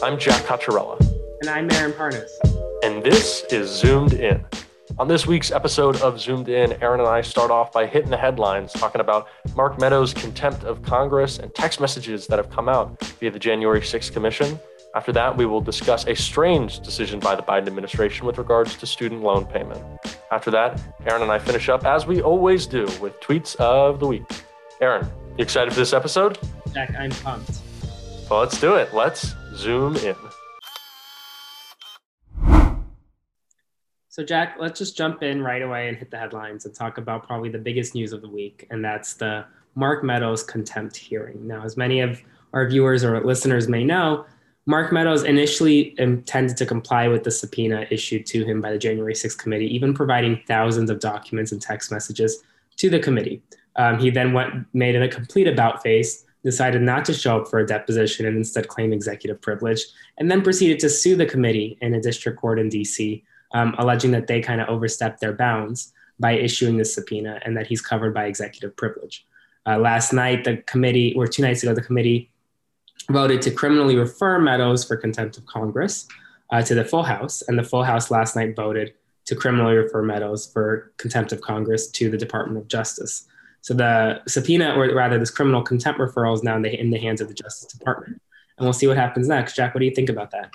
I'm Jack Cocchiarella. And I'm Aaron Parnas. And this is Zoomed In. On this week's episode of Zoomed In, Aaron and I start off by hitting the headlines, talking about Mark Meadows' contempt of Congress and text messages that have come out via the January 6th Commission. After that, we will discuss a strange decision by the Biden administration with regards to student loan payment. After that, Aaron and I finish up, as we always do, with tweets of the week. Aaron, you excited for this episode? Jack, I'm pumped. Well, let's do it. Let's zoom in. So, Jack, let's just jump in right away and hit the headlines and talk about probably the biggest news of the week, and that's the Mark Meadows contempt hearing. Now, as many of our viewers or listeners may know, Mark Meadows initially intended to comply with the subpoena issued to him by the January 6th committee, even providing thousands of documents and text messages to the committee. Um, he then went made it a complete about face, decided not to show up for a deposition and instead claim executive privilege, and then proceeded to sue the committee in a district court in DC, um, alleging that they kind of overstepped their bounds by issuing this subpoena and that he's covered by executive privilege. Uh, last night, the committee, or two nights ago, the committee voted to criminally refer Meadows for contempt of Congress uh, to the full House, and the full House last night voted to criminally refer Meadows for contempt of Congress to the Department of Justice. So the subpoena, or rather, this criminal contempt referral is now in the, in the hands of the Justice Department, and we'll see what happens next. Jack, what do you think about that?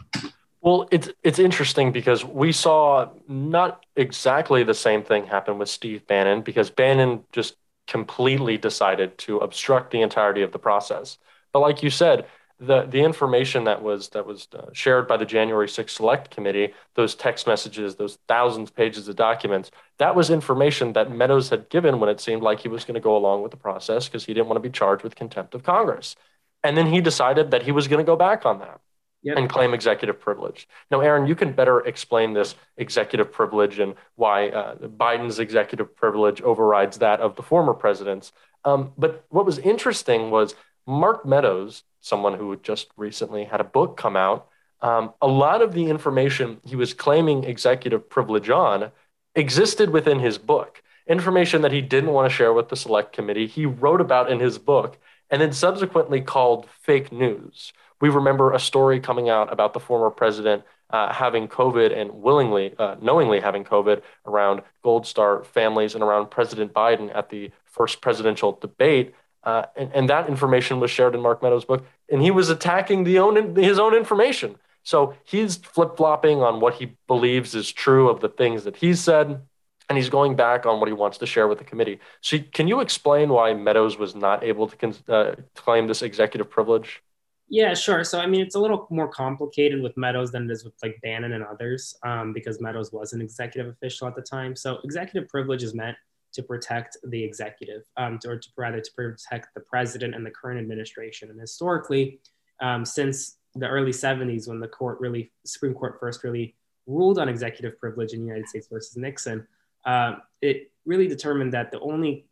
Well, it's it's interesting because we saw not exactly the same thing happen with Steve Bannon because Bannon just completely decided to obstruct the entirety of the process. But like you said, the the information that was that was uh, shared by the January 6th Select Committee, those text messages, those thousands of pages of documents, that was information that Meadows had given when it seemed like he was going to go along with the process because he didn't want to be charged with contempt of Congress. And then he decided that he was going to go back on that yep. and claim executive privilege. Now, Aaron, you can better explain this executive privilege and why uh, Biden's executive privilege overrides that of the former presidents. Um, but what was interesting was Mark Meadows someone who just recently had a book come out, um, a lot of the information he was claiming executive privilege on existed within his book. Information that he didn't want to share with the select committee, he wrote about in his book and then subsequently called fake news. We remember a story coming out about the former president uh, having COVID and willingly, uh, knowingly having COVID around Gold Star families and around President Biden at the first presidential debate. Uh, and, and, that information was shared in Mark Meadows' book, and he was attacking the own his own information. So he's flip flopping on what he believes is true of the things that he's said, and he's going back on what he wants to share with the committee. So, can you explain why Meadows was not able to uh, claim this executive privilege? Yeah, sure. So, I mean, it's a little more complicated with Meadows than it is with like Bannon and others, um, because Meadows was an executive official at the time. So, executive privilege is meant to protect the executive, um, to, or to, rather to protect the president and the current administration. And historically, um, since the early 70s, when the court really, Supreme Court first really ruled on executive privilege in the United States versus Nixon, uh, it really determined that the only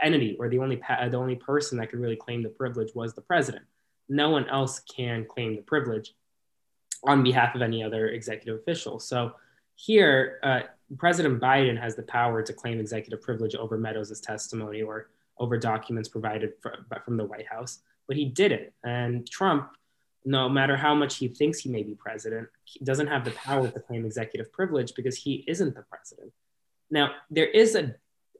entity or the only pa- the only person that could really claim the privilege was the president. No one else can claim the privilege on behalf of any other executive official. So here, uh, President Biden has the power to claim executive privilege over Meadows' testimony or over documents provided for, from the White House, but he didn't. And Trump, no matter how much he thinks he may be president, doesn't have the power to claim executive privilege because he isn't the president. Now, there is an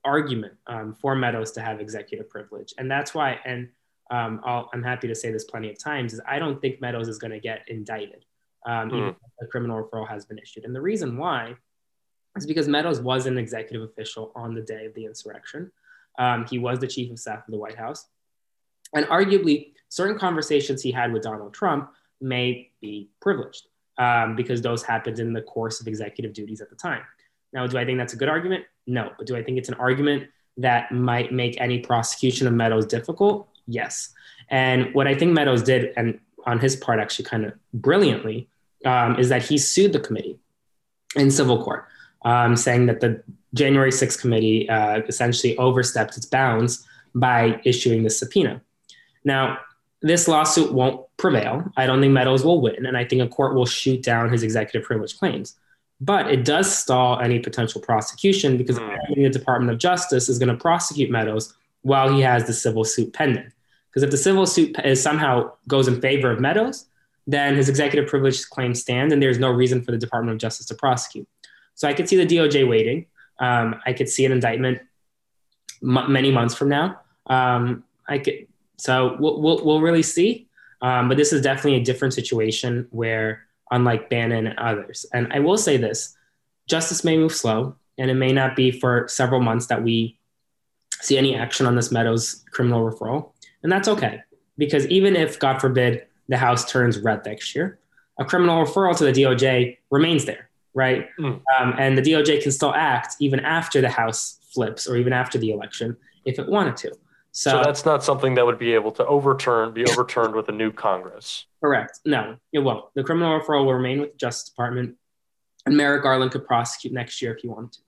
argument um, for Meadows to have executive privilege, and that's why. And um, i am happy to say this plenty of times is I don't think Meadows is going to get indicted, um, mm. even if a criminal referral has been issued. And the reason why is because Meadows was an executive official on the day of the insurrection. Um, he was the chief of staff of the White House. And arguably, certain conversations he had with Donald Trump may be privileged um, because those happened in the course of executive duties at the time. Now, do I think that's a good argument? No. But do I think it's an argument that might make any prosecution of Meadows difficult? Yes. And what I think Meadows did, and on his part, actually kind of brilliantly, um, is that he sued the committee in civil court um, saying that the January 6th committee uh, essentially overstepped its bounds by issuing the subpoena. Now, this lawsuit won't prevail. I don't think Meadows will win, and I think a court will shoot down his executive privilege claims. But it does stall any potential prosecution because mm. the Department of Justice is going to prosecute Meadows while he has the civil suit pending. Because if the civil suit is somehow goes in favor of Meadows, then his executive privilege claims stand, and there's no reason for the Department of Justice to prosecute. So I could see the DOJ waiting. Um, I could see an indictment m- many months from now. Um, I could. So we'll, we'll, we'll really see. Um, but this is definitely a different situation where, unlike Bannon and others, and I will say this justice may move slow, and it may not be for several months that we see any action on this Meadows criminal referral. And that's okay, because even if, God forbid, the House turns red next year, a criminal referral to the DOJ remains there, right? Mm. Um, and the DOJ can still act even after the House flips or even after the election if it wanted to. So, so, that's not something that would be able to overturn, be overturned with a new Congress. Correct. No, it won't. The criminal referral will remain with the Justice Department, and Merrick Garland could prosecute next year if he wanted to.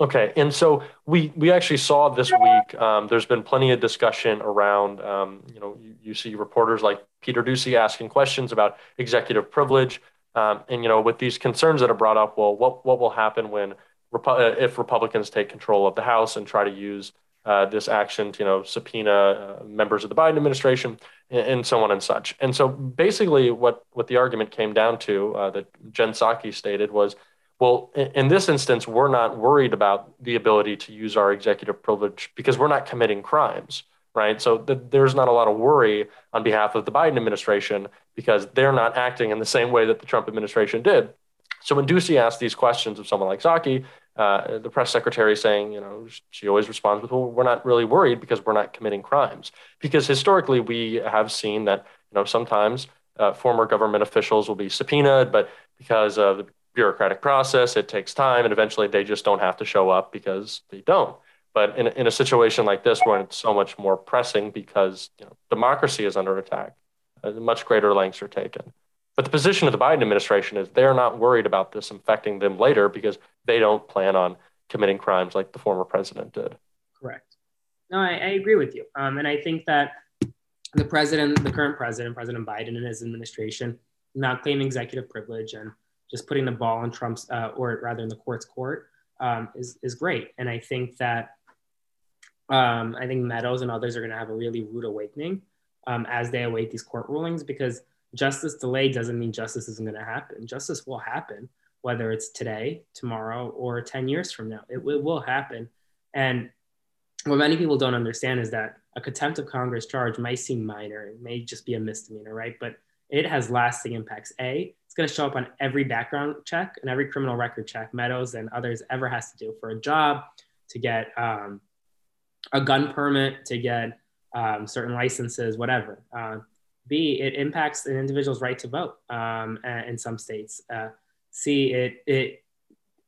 Okay, and so we we actually saw this week. Um, there's been plenty of discussion around. Um, you know, you, you, see reporters like Peter Doocy asking questions about executive privilege, um, and you know, with these concerns that are brought up. Well, what what will happen when uh, if Republicans take control of the House and try to use uh, this action to you know subpoena uh, members of the Biden administration and, and, so on and such. And so basically, what what the argument came down to uh, that Jen Psaki stated was well, in this instance, we're not worried about the ability to use our executive privilege because we're not committing crimes, right? So th- there's not a lot of worry on behalf of the Biden administration because they're not acting in the same way that the Trump administration did. So when Doocy asked these questions of someone like Psaki, uh, the press secretary saying, you know, she always responds with, well, we're not really worried because we're not committing crimes. Because historically, we have seen that, you know, sometimes uh, former government officials will be subpoenaed, but because of the bureaucratic process. It takes time, and eventually they just don't have to show up because they don't. But in, in a situation like this, when it's so much more pressing because you know, democracy is under attack, uh, much greater lengths are taken. But the position of the Biden administration is they're not worried about this infecting them later because they don't plan on committing crimes like the former president did. Correct. No, I, I agree with you. Um, and I think that the president, the current president, President Biden and his administration, not claiming executive privilege and just putting the ball in Trump's, uh, or rather in the court's court, um, is is great. And I think that um, I think Meadows and others are going to have a really rude awakening um, as they await these court rulings because justice delayed doesn't mean justice isn't going to happen. Justice will happen, whether it's today, tomorrow, or 10 years from now. It, it will happen. And what many people don't understand is that a contempt of Congress charge might seem minor, it may just be a misdemeanor, right? But it has lasting impacts. A, it's going to show up on every background check and every criminal record check Meadows and others ever has to do for a job, to get um, a gun permit, to get um, certain licenses, whatever. Uh, B, it impacts an individual's right to vote um, in some states. Uh, C, it it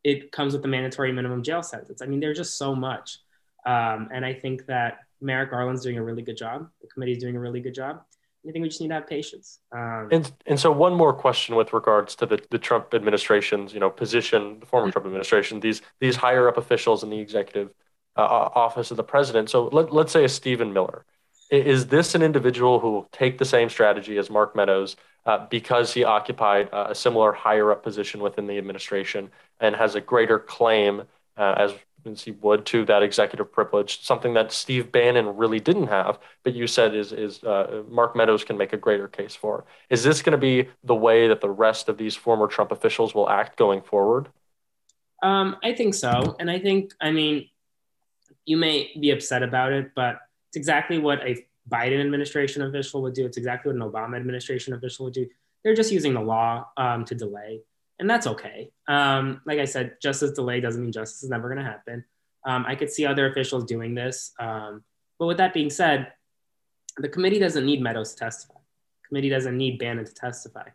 it comes with the mandatory minimum jail sentence. I mean, there's just so much, um, and I think that Merrick Garland's doing a really good job. The committee is doing a really good job. I think we just need to have patience. Um, and and so one more question with regards to the, the Trump administration's you know position, the former mm-hmm. Trump administration, these these higher up officials in the executive uh, office of the president. So let, let's say a Stephen Miller. Is this an individual who will take the same strategy as Mark Meadows uh, because he occupied uh, a similar higher up position within the administration and has a greater claim uh, as as he would to that executive privilege, something that Steve Bannon really didn't have, but you said is is uh, Mark Meadows can make a greater case for. Is this going to be the way that the rest of these former Trump officials will act going forward? Um, I think so, and I think I mean, you may be upset about it, but it's exactly what a Biden administration official would do. It's exactly what an Obama administration official would do. They're just using the law um, to delay and that's okay. Um, like I said, justice delay doesn't mean justice is never going to happen. Um, I could see other officials doing this. Um, but with that being said, the committee doesn't need Meadows to testify. Committee doesn't need Bannon to testify.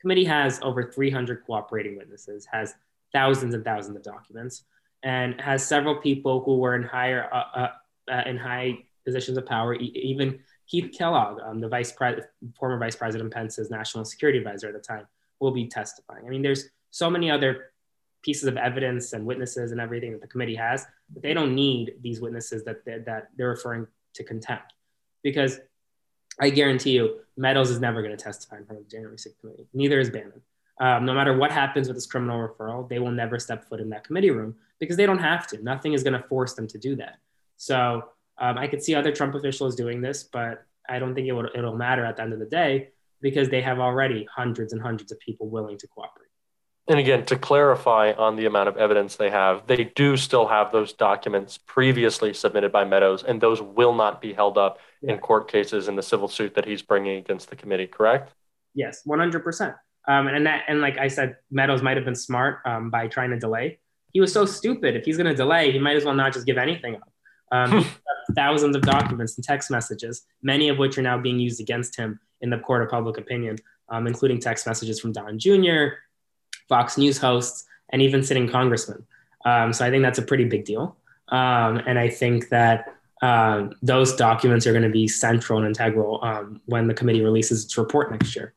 Committee has over 300 cooperating witnesses, has thousands and thousands of documents, and has several people who were in higher uh, uh, uh in high positions of power. E- even Keith Kellogg, um, the vice pre- former Vice President Pence's national security advisor at the time, will be testifying. I mean, there's so many other pieces of evidence and witnesses and everything that the committee has, but they don't need these witnesses that they're, that they're referring to contempt. Because I guarantee you, Meadows is never going to testify in front of the January 6th committee. Neither is Bannon. Um, no matter what happens with this criminal referral, they will never step foot in that committee room because they don't have to. Nothing is going to force them to do that. So um, I could see other Trump officials doing this, but I don't think it would, it'll matter at the end of the day because they have already hundreds and hundreds of people willing to cooperate. And again, to clarify on the amount of evidence they have, they do still have those documents previously submitted by Meadows, and those will not be held up yeah. in court cases in the civil suit that he's bringing against the committee. Correct? Yes, one hundred percent. Um, and that, and like I said, Meadows might have been smart um, by trying to delay. He was so stupid. If he's going to delay, he might as well not just give anything up. Um, thousands of documents and text messages, many of which are now being used against him in the court of public opinion, um, including text messages from Don Jr., Fox News hosts, and even sitting congressmen. Um, so I think that's a pretty big deal. Um, and I think that um, those documents are going to be central and integral um, when the committee releases its report next year.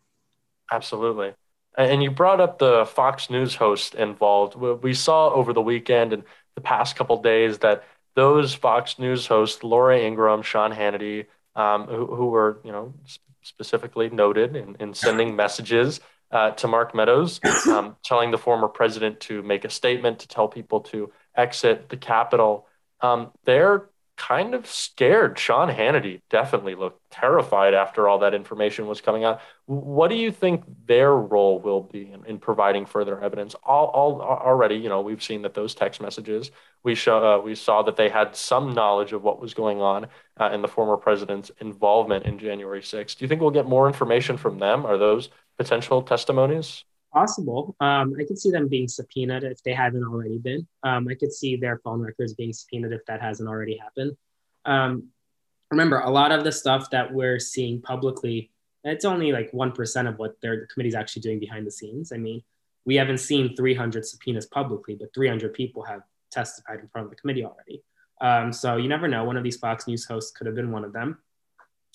Absolutely. And you brought up the Fox News host involved. We saw over the weekend and the past couple days that those Fox News hosts, Laura Ingraham, Sean Hannity, um, who, who, were you know specifically noted in, in sending messages uh, to Mark Meadows, um, telling the former president to make a statement to tell people to exit the Capitol. Um, they're kind of scared. Sean Hannity definitely looked terrified after all that information was coming out. What do you think their role will be in, in providing further evidence? All, all, already, you know, we've seen that those text messages we show uh, we saw that they had some knowledge of what was going on uh, in the former president's involvement in January 6th. Do you think we'll get more information from them? Are those potential testimonies? Possible. Um, I could see them being subpoenaed if they haven't already been. Um, I could see their phone records being subpoenaed if that hasn't already happened. Um, remember, a lot of the stuff that we're seeing publicly, it's only like 1% of what their, the committee's actually doing behind the scenes. I mean, we haven't seen 300 subpoenas publicly, but 300 people have testified in front of the committee already. Um, so you never know. One of these Fox News hosts could have been one of them.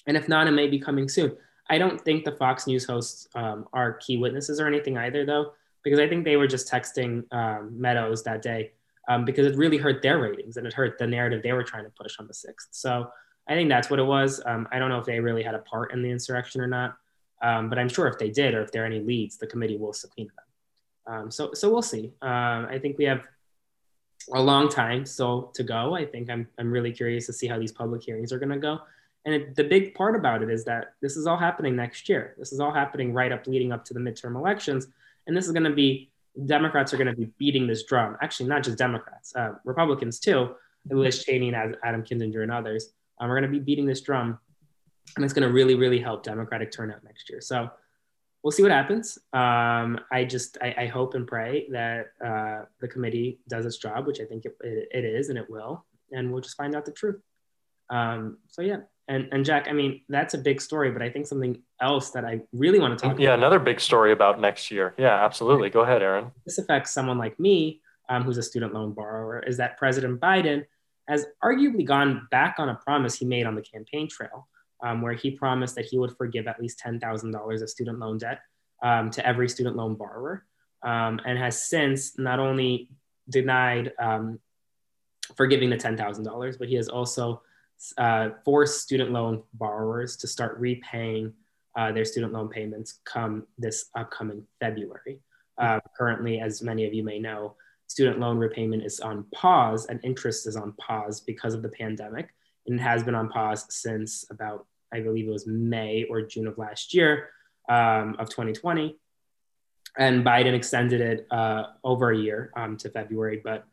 And if not, it may be coming soon. I don't think the Fox News hosts um, are key witnesses or anything either, though, because I think they were just texting um, Meadows that day um, because it really hurt their ratings and it hurt the narrative they were trying to push on the 6th. So I think that's what it was. Um, I don't know if they really had a part in the insurrection or not, um, but I'm sure if they did or if there are any leads, the committee will subpoena them. Um, so, so we'll see. I think we have a long time still to go. I think I'm, I'm really curious to see how these public hearings are going to go. And it, the big part about it is that this is all happening next year. This is all happening right up leading up to the midterm elections. And this is going to be, Democrats are going to be beating this drum. Actually, not just Democrats, uh, Republicans too, Liz Cheney and Adam Kinzinger and others. Um, we're going to be beating this drum. And it's going to really, really help Democratic turnout next year. So we'll see what happens. Um, I just, I, I, hope and pray that uh, the committee does its job, which I think it, it, it is and it will. And we'll just find out the truth. Um, so, yeah, and, and Jack, I mean, that's a big story, but I think something else that I really want to talk about. yeah, about. another big story about next year. Yeah, absolutely. Go ahead, Aaron. This affects someone like me, um, who's a student loan borrower, is that President Biden has arguably gone back on a promise he made on the campaign trail, um, where he promised that he would forgive at least $10,000 of student loan debt um, to every student loan borrower, um, and has since not only denied um, forgiving the $10,000, but he has also uh, force student loan borrowers to start repaying uh, their student loan payments come this upcoming February. Uh, currently, as many of you may know, student loan repayment is on pause and interest is on pause because of the pandemic. And it has been on pause since about, I believe it was May or June of last year um, of 2020. And Biden extended it uh, over a year um, to February, but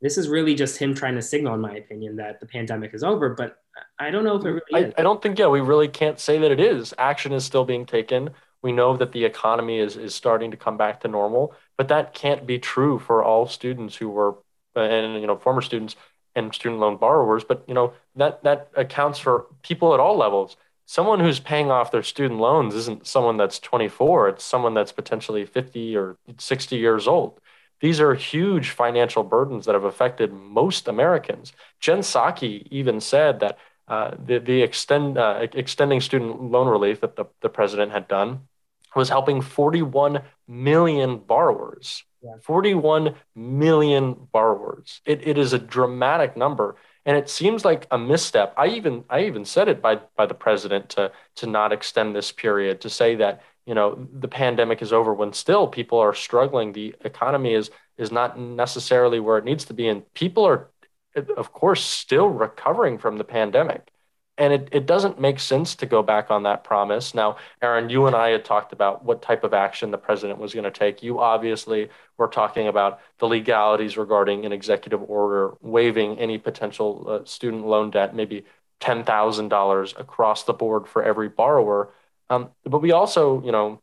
this is really just him trying to signal, in my opinion, that the pandemic is over. But I don't know if it really I, I, don't think, yeah, we really can't say that it is. Action is still being taken. We know that the economy is, is starting to come back to normal, but that can't be true for all students who were, and, you know, former students and student loan borrowers. But, you know, that, that accounts for people at all levels. Someone who's paying off their student loans isn't someone that's 24, it's someone that's potentially 50 or 60 years old these are huge financial burdens that have affected most Americans. Jen Psaki even said that uh, the, the extend, uh, extending student loan relief that the, the president had done was helping 41 million borrowers. Yeah. 41 million borrowers. It, it is a dramatic number. And it seems like a misstep. I even I even said it by by the president to to not extend this period, to say that you know the pandemic is over when still people are struggling the economy is is not necessarily where it needs to be and people are of course still recovering from the pandemic and it, it doesn't make sense to go back on that promise. Now, Aaron, you and I had talked about what type of action the president was going to take. You obviously were talking about the legalities regarding an executive order waiving any potential uh, student loan debt, maybe $10,000 across the board for every borrower. Um, but we also, you know,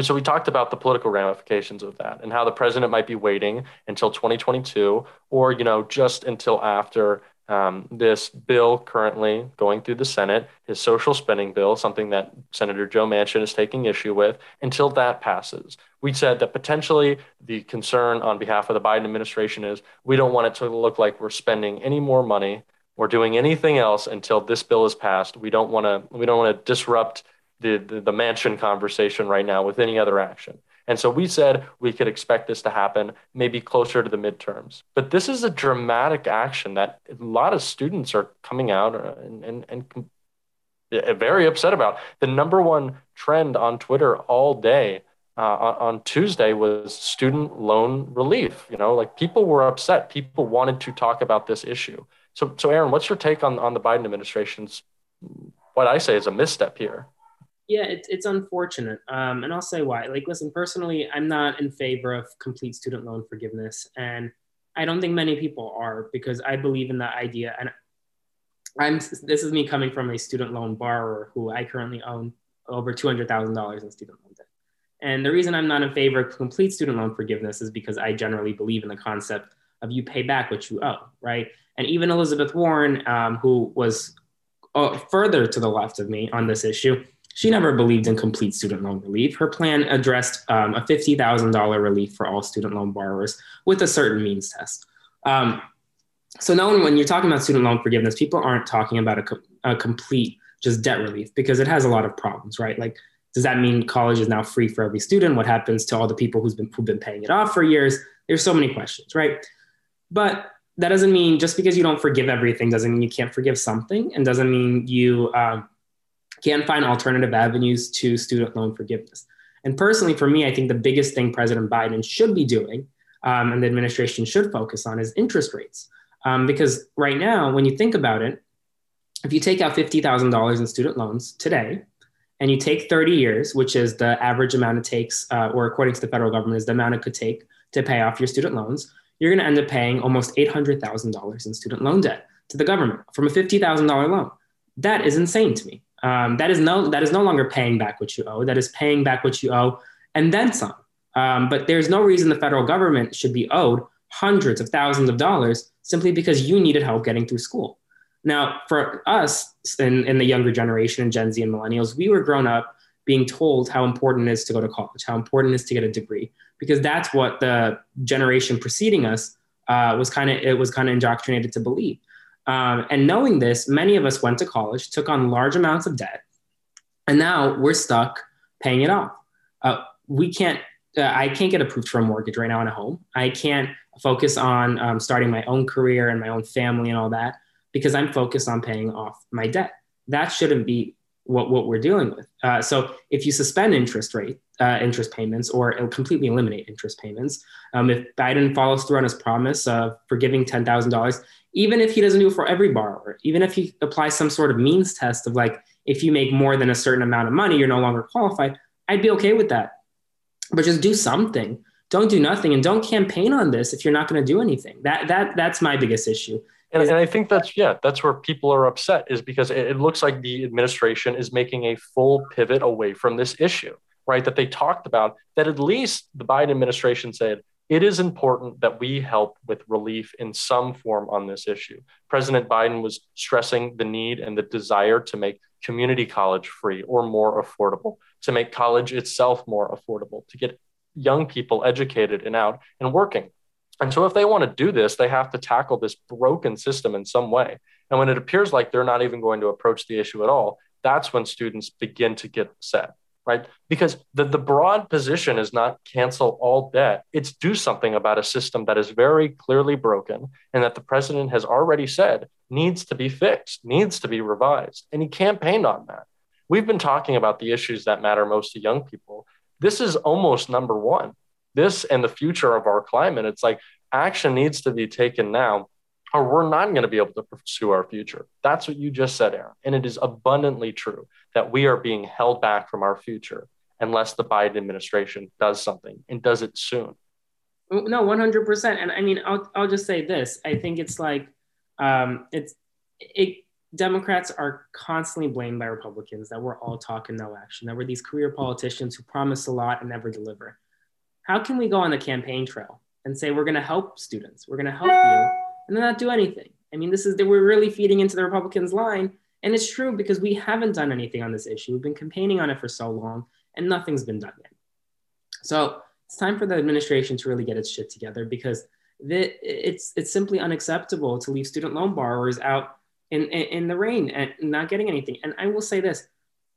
so we talked about the political ramifications of that and how the president might be waiting until 2022 or, you know, just until after um, this bill currently going through the Senate, his social spending bill, something that Senator Joe Manchin is taking issue with, until that passes. We said that potentially the concern on behalf of the Biden administration is we don't want it to look like we're spending any more money or doing anything else until this bill is passed. We don't want to we don't want to disrupt the, the, the Manchin conversation right now with any other action. And so we said we could expect this to happen maybe closer to the midterms. But this is a dramatic action that a lot of students are coming out uh, and, and, and very upset about. The number one trend on Twitter all day uh, on Tuesday was student loan relief. You know, like people were upset. People wanted to talk about this issue. So, so Aaron, what's your take on, on the Biden administration's what I say is a misstep here? Yeah, it's it's unfortunate, um, and I'll say why. Like, listen, personally, I'm not in favor of complete student loan forgiveness, and I don't think many people are because I believe in that idea. And I'm this is me coming from a student loan borrower who I currently own over two hundred thousand dollars in student loan debt. And the reason I'm not in favor of complete student loan forgiveness is because I generally believe in the concept of you pay back what you owe, right? And even Elizabeth Warren, um, who was uh, further to the left of me on this issue, she never believed in complete student loan relief. Her plan addressed um, a $50,000 relief for all student loan borrowers with a certain means test. Um, so now when you're talking about student loan forgiveness, people aren't talking about a, a complete just debt relief because it has a lot of problems, right? Like, does that mean college is now free for every student? What happens to all the people who's been, who've been paying it off for years? There's so many questions, right? But that doesn't mean just because you don't forgive everything doesn't mean you can't forgive something and doesn't mean you um, can find alternative avenues to student loan forgiveness. And personally, for me, I think the biggest thing President Biden should be doing um, and the administration should focus on is interest rates. Um, because right now, when you think about it, if you take out $50,000 in student loans today, and you take 30 years, which is the average amount it takes, uh, or according to the federal government, is the amount it could take to pay off your student loans, you're going to end up paying almost $800,000 in student loan debt to the government from a $50,000 loan. That is insane to me. Um, that is no that is no longer paying back what you owe. That is paying back what you owe and then some. Um, but there's no reason the federal government should be owed hundreds of thousands of dollars simply because you needed help getting through school. Now, for us in, in the younger generation, Gen Z and millennials, we were grown up being told how important it is to go to college, how important it is to get a degree, because that's what the generation preceding us uh, was kind of it was kind of indoctrinated to believe. Um, and knowing this, many of us went to college, took on large amounts of debt, and now we're stuck paying it off. Uh, we can't, uh, I can't get approved for a mortgage right now in a home. I can't focus on um, starting my own career and my own family and all that because I'm focused on paying off my debt. That shouldn't be what, what we're dealing with. Uh, so if you suspend interest rate, uh, interest payments or completely eliminate interest payments, um, if Biden follows through on his promise of forgiving $10,000, even if he doesn't do it for every borrower, even if he applies some sort of means test of like, if you make more than a certain amount of money, you're no longer qualified, I'd be okay with that. But just do something. Don't do nothing and don't campaign on this if you're not going to do anything. That that that's my biggest issue. And, and, I think that's yeah, that's where people are upset is because it, it looks like the administration is making a full pivot away from this issue, right? That they talked about that at least the Biden administration said it is important that we help with relief in some form on this issue. President Biden was stressing the need and the desire to make community college free or more affordable, to make college itself more affordable, to get young people educated and out and working. And so, if they want to do this, they have to tackle this broken system in some way. And when it appears like they're not even going to approach the issue at all, that's when students begin to get upset right? Because the, the broad position is not cancel all debt, it's do something about a system that is very clearly broken and that the president has already said needs to be fixed, needs to be revised. And he campaigned on that. We've been talking about the issues that matter most to young people. This is almost number one. This and the future of our climate. It's like action needs to be taken now or we're not going to be able to pursue our future. That's what you just said, Aaron. And it is abundantly true that we are being held back from our future unless the Biden administration does something and does it soon. No, 100%. And I mean, I'll, I'll just say this. I think it's like, um, it's, it, Democrats are constantly blamed by Republicans that we're all talk and no action, that we're these career politicians who promise a lot and never deliver. How can we go on the campaign trail and say we're going to help students, we're going to help you, and then not do anything? I mean, this is that we're really feeding into the Republicans' line, and it's true because we haven't done anything on this issue. We've been campaigning on it for so long, and nothing's been done yet. So it's time for the administration to really get its shit together because it's it's simply unacceptable to leave student loan borrowers out in, in, in the rain and not getting anything. And I will say this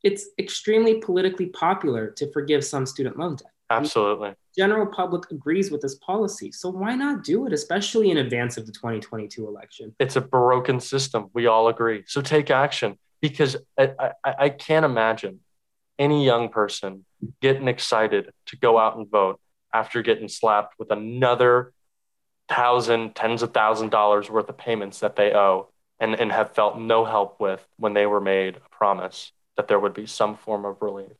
it's extremely politically popular to forgive some student loan debt. Absolutely. The general public agrees with this policy. So why not do it, especially in advance of the 2022 election? It's a broken system. We all agree. So take action because I, I, I can't imagine any young person getting excited to go out and vote after getting slapped with another thousand, tens of thousand dollars worth of payments that they owe and, and have felt no help with when they were made a promise that there would be some form of relief.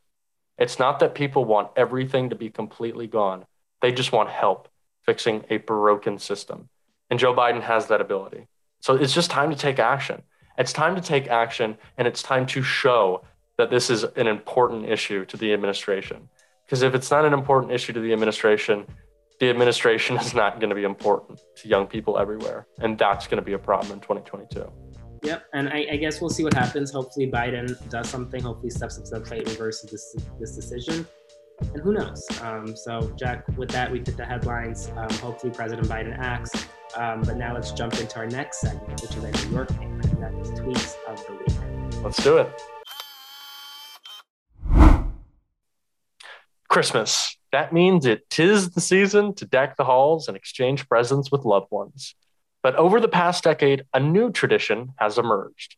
It's not that people want everything to be completely gone, they just want help fixing a broken system. And Joe Biden has that ability. So it's just time to take action. It's time to take action and it's time to show that this is an important issue to the administration. Because if it's not an important issue to the administration, the administration is not going to be important to young people everywhere. And that's going to be a problem in 2022. Yep. And I, I, guess we'll see what happens. Hopefully, Biden does something. Hopefully, steps up to the plate, reverses this, this decision. And who knows? Um, so, Jack, with that, we did the headlines. Um, hopefully, President Biden acts. Um, but now let's jump into our next segment, which is a New York paper, that is Tweets of the Week. Let's do it. Christmas. That means it tis the season to deck the halls and exchange presents with loved ones. But over the past decade, a new tradition has emerged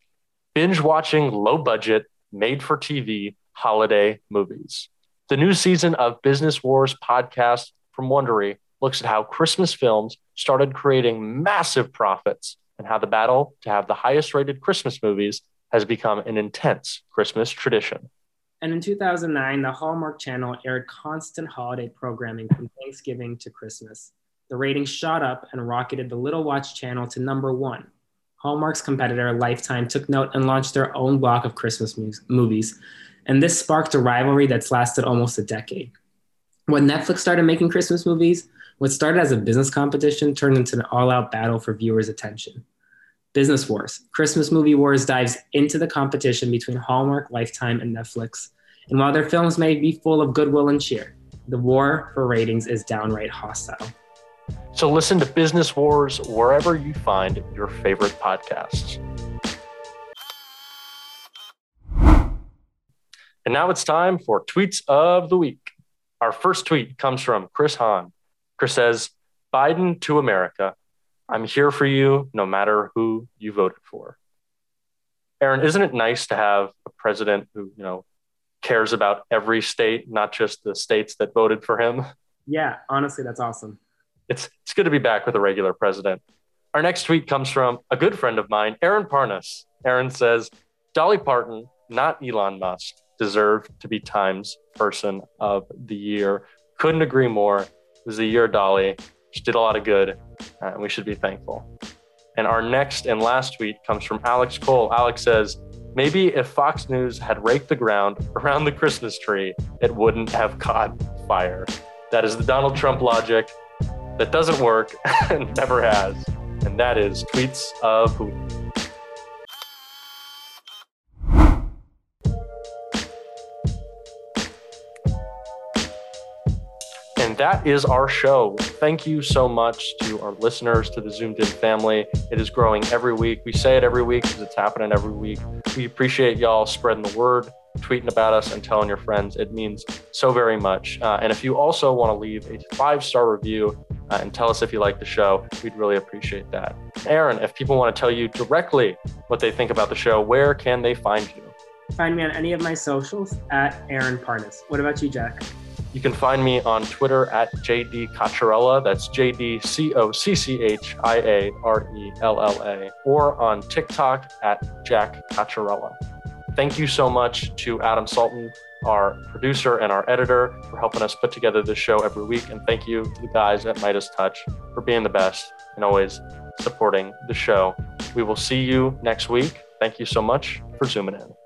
binge watching low budget, made for TV holiday movies. The new season of Business Wars podcast from Wondery looks at how Christmas films started creating massive profits and how the battle to have the highest rated Christmas movies has become an intense Christmas tradition. And in 2009, the Hallmark Channel aired constant holiday programming from Thanksgiving to Christmas. The ratings shot up and rocketed the Little Watch channel to number one. Hallmark's competitor, Lifetime, took note and launched their own block of Christmas mu- movies. And this sparked a rivalry that's lasted almost a decade. When Netflix started making Christmas movies, what started as a business competition turned into an all out battle for viewers' attention. Business Wars. Christmas Movie Wars dives into the competition between Hallmark, Lifetime, and Netflix. And while their films may be full of goodwill and cheer, the war for ratings is downright hostile. So listen to Business Wars wherever you find your favorite podcasts. And now it's time for Tweets of the Week. Our first tweet comes from Chris Hahn. Chris says, Biden to America I'm here for you no matter who you voted for. Aaron, isn't it nice to have a president who, you know, cares about every state, not just the states that voted for him? Yeah, honestly, that's awesome. It's it's good to be back with a regular president. Our next tweet comes from a good friend of mine, Aaron Parnas. Aaron says, Dolly Parton, not Elon Musk, deserved to be Times Person of the Year. Couldn't agree more. It was the year Dolly. She did a lot of good, uh, and we should be thankful. And our next and last tweet comes from Alex Cole. Alex says, Maybe if Fox News had raked the ground around the Christmas tree, it wouldn't have caught fire. That is the Donald Trump logic that doesn't work and never has. And that is tweets of Putin. And that is our show. Thank you so much to our listeners, to the Zoomed In family. It is growing every week. We say it every week because it's happening every week. We appreciate y'all spreading the word, tweeting about us, and telling your friends. It means so very much. Uh, and if you also want to leave a five star review uh, and tell us if you like the show, we'd really appreciate that. Aaron, if people want to tell you directly what they think about the show, where can they find you? Find me on any of my socials at Aaron Parnas. What about you, Jack? You can find me on Twitter at JD Cocchiarella. That's J D C O C C H I A R E L L A, or on TikTok at Jack Cocchiarella. Thank you so much to Adam Sultan, our producer and our editor, for helping us put together this show every week. And thank you to the guys at Midas Touch for being the best and always supporting the show. We will see you next week. Thank you so much for zooming in.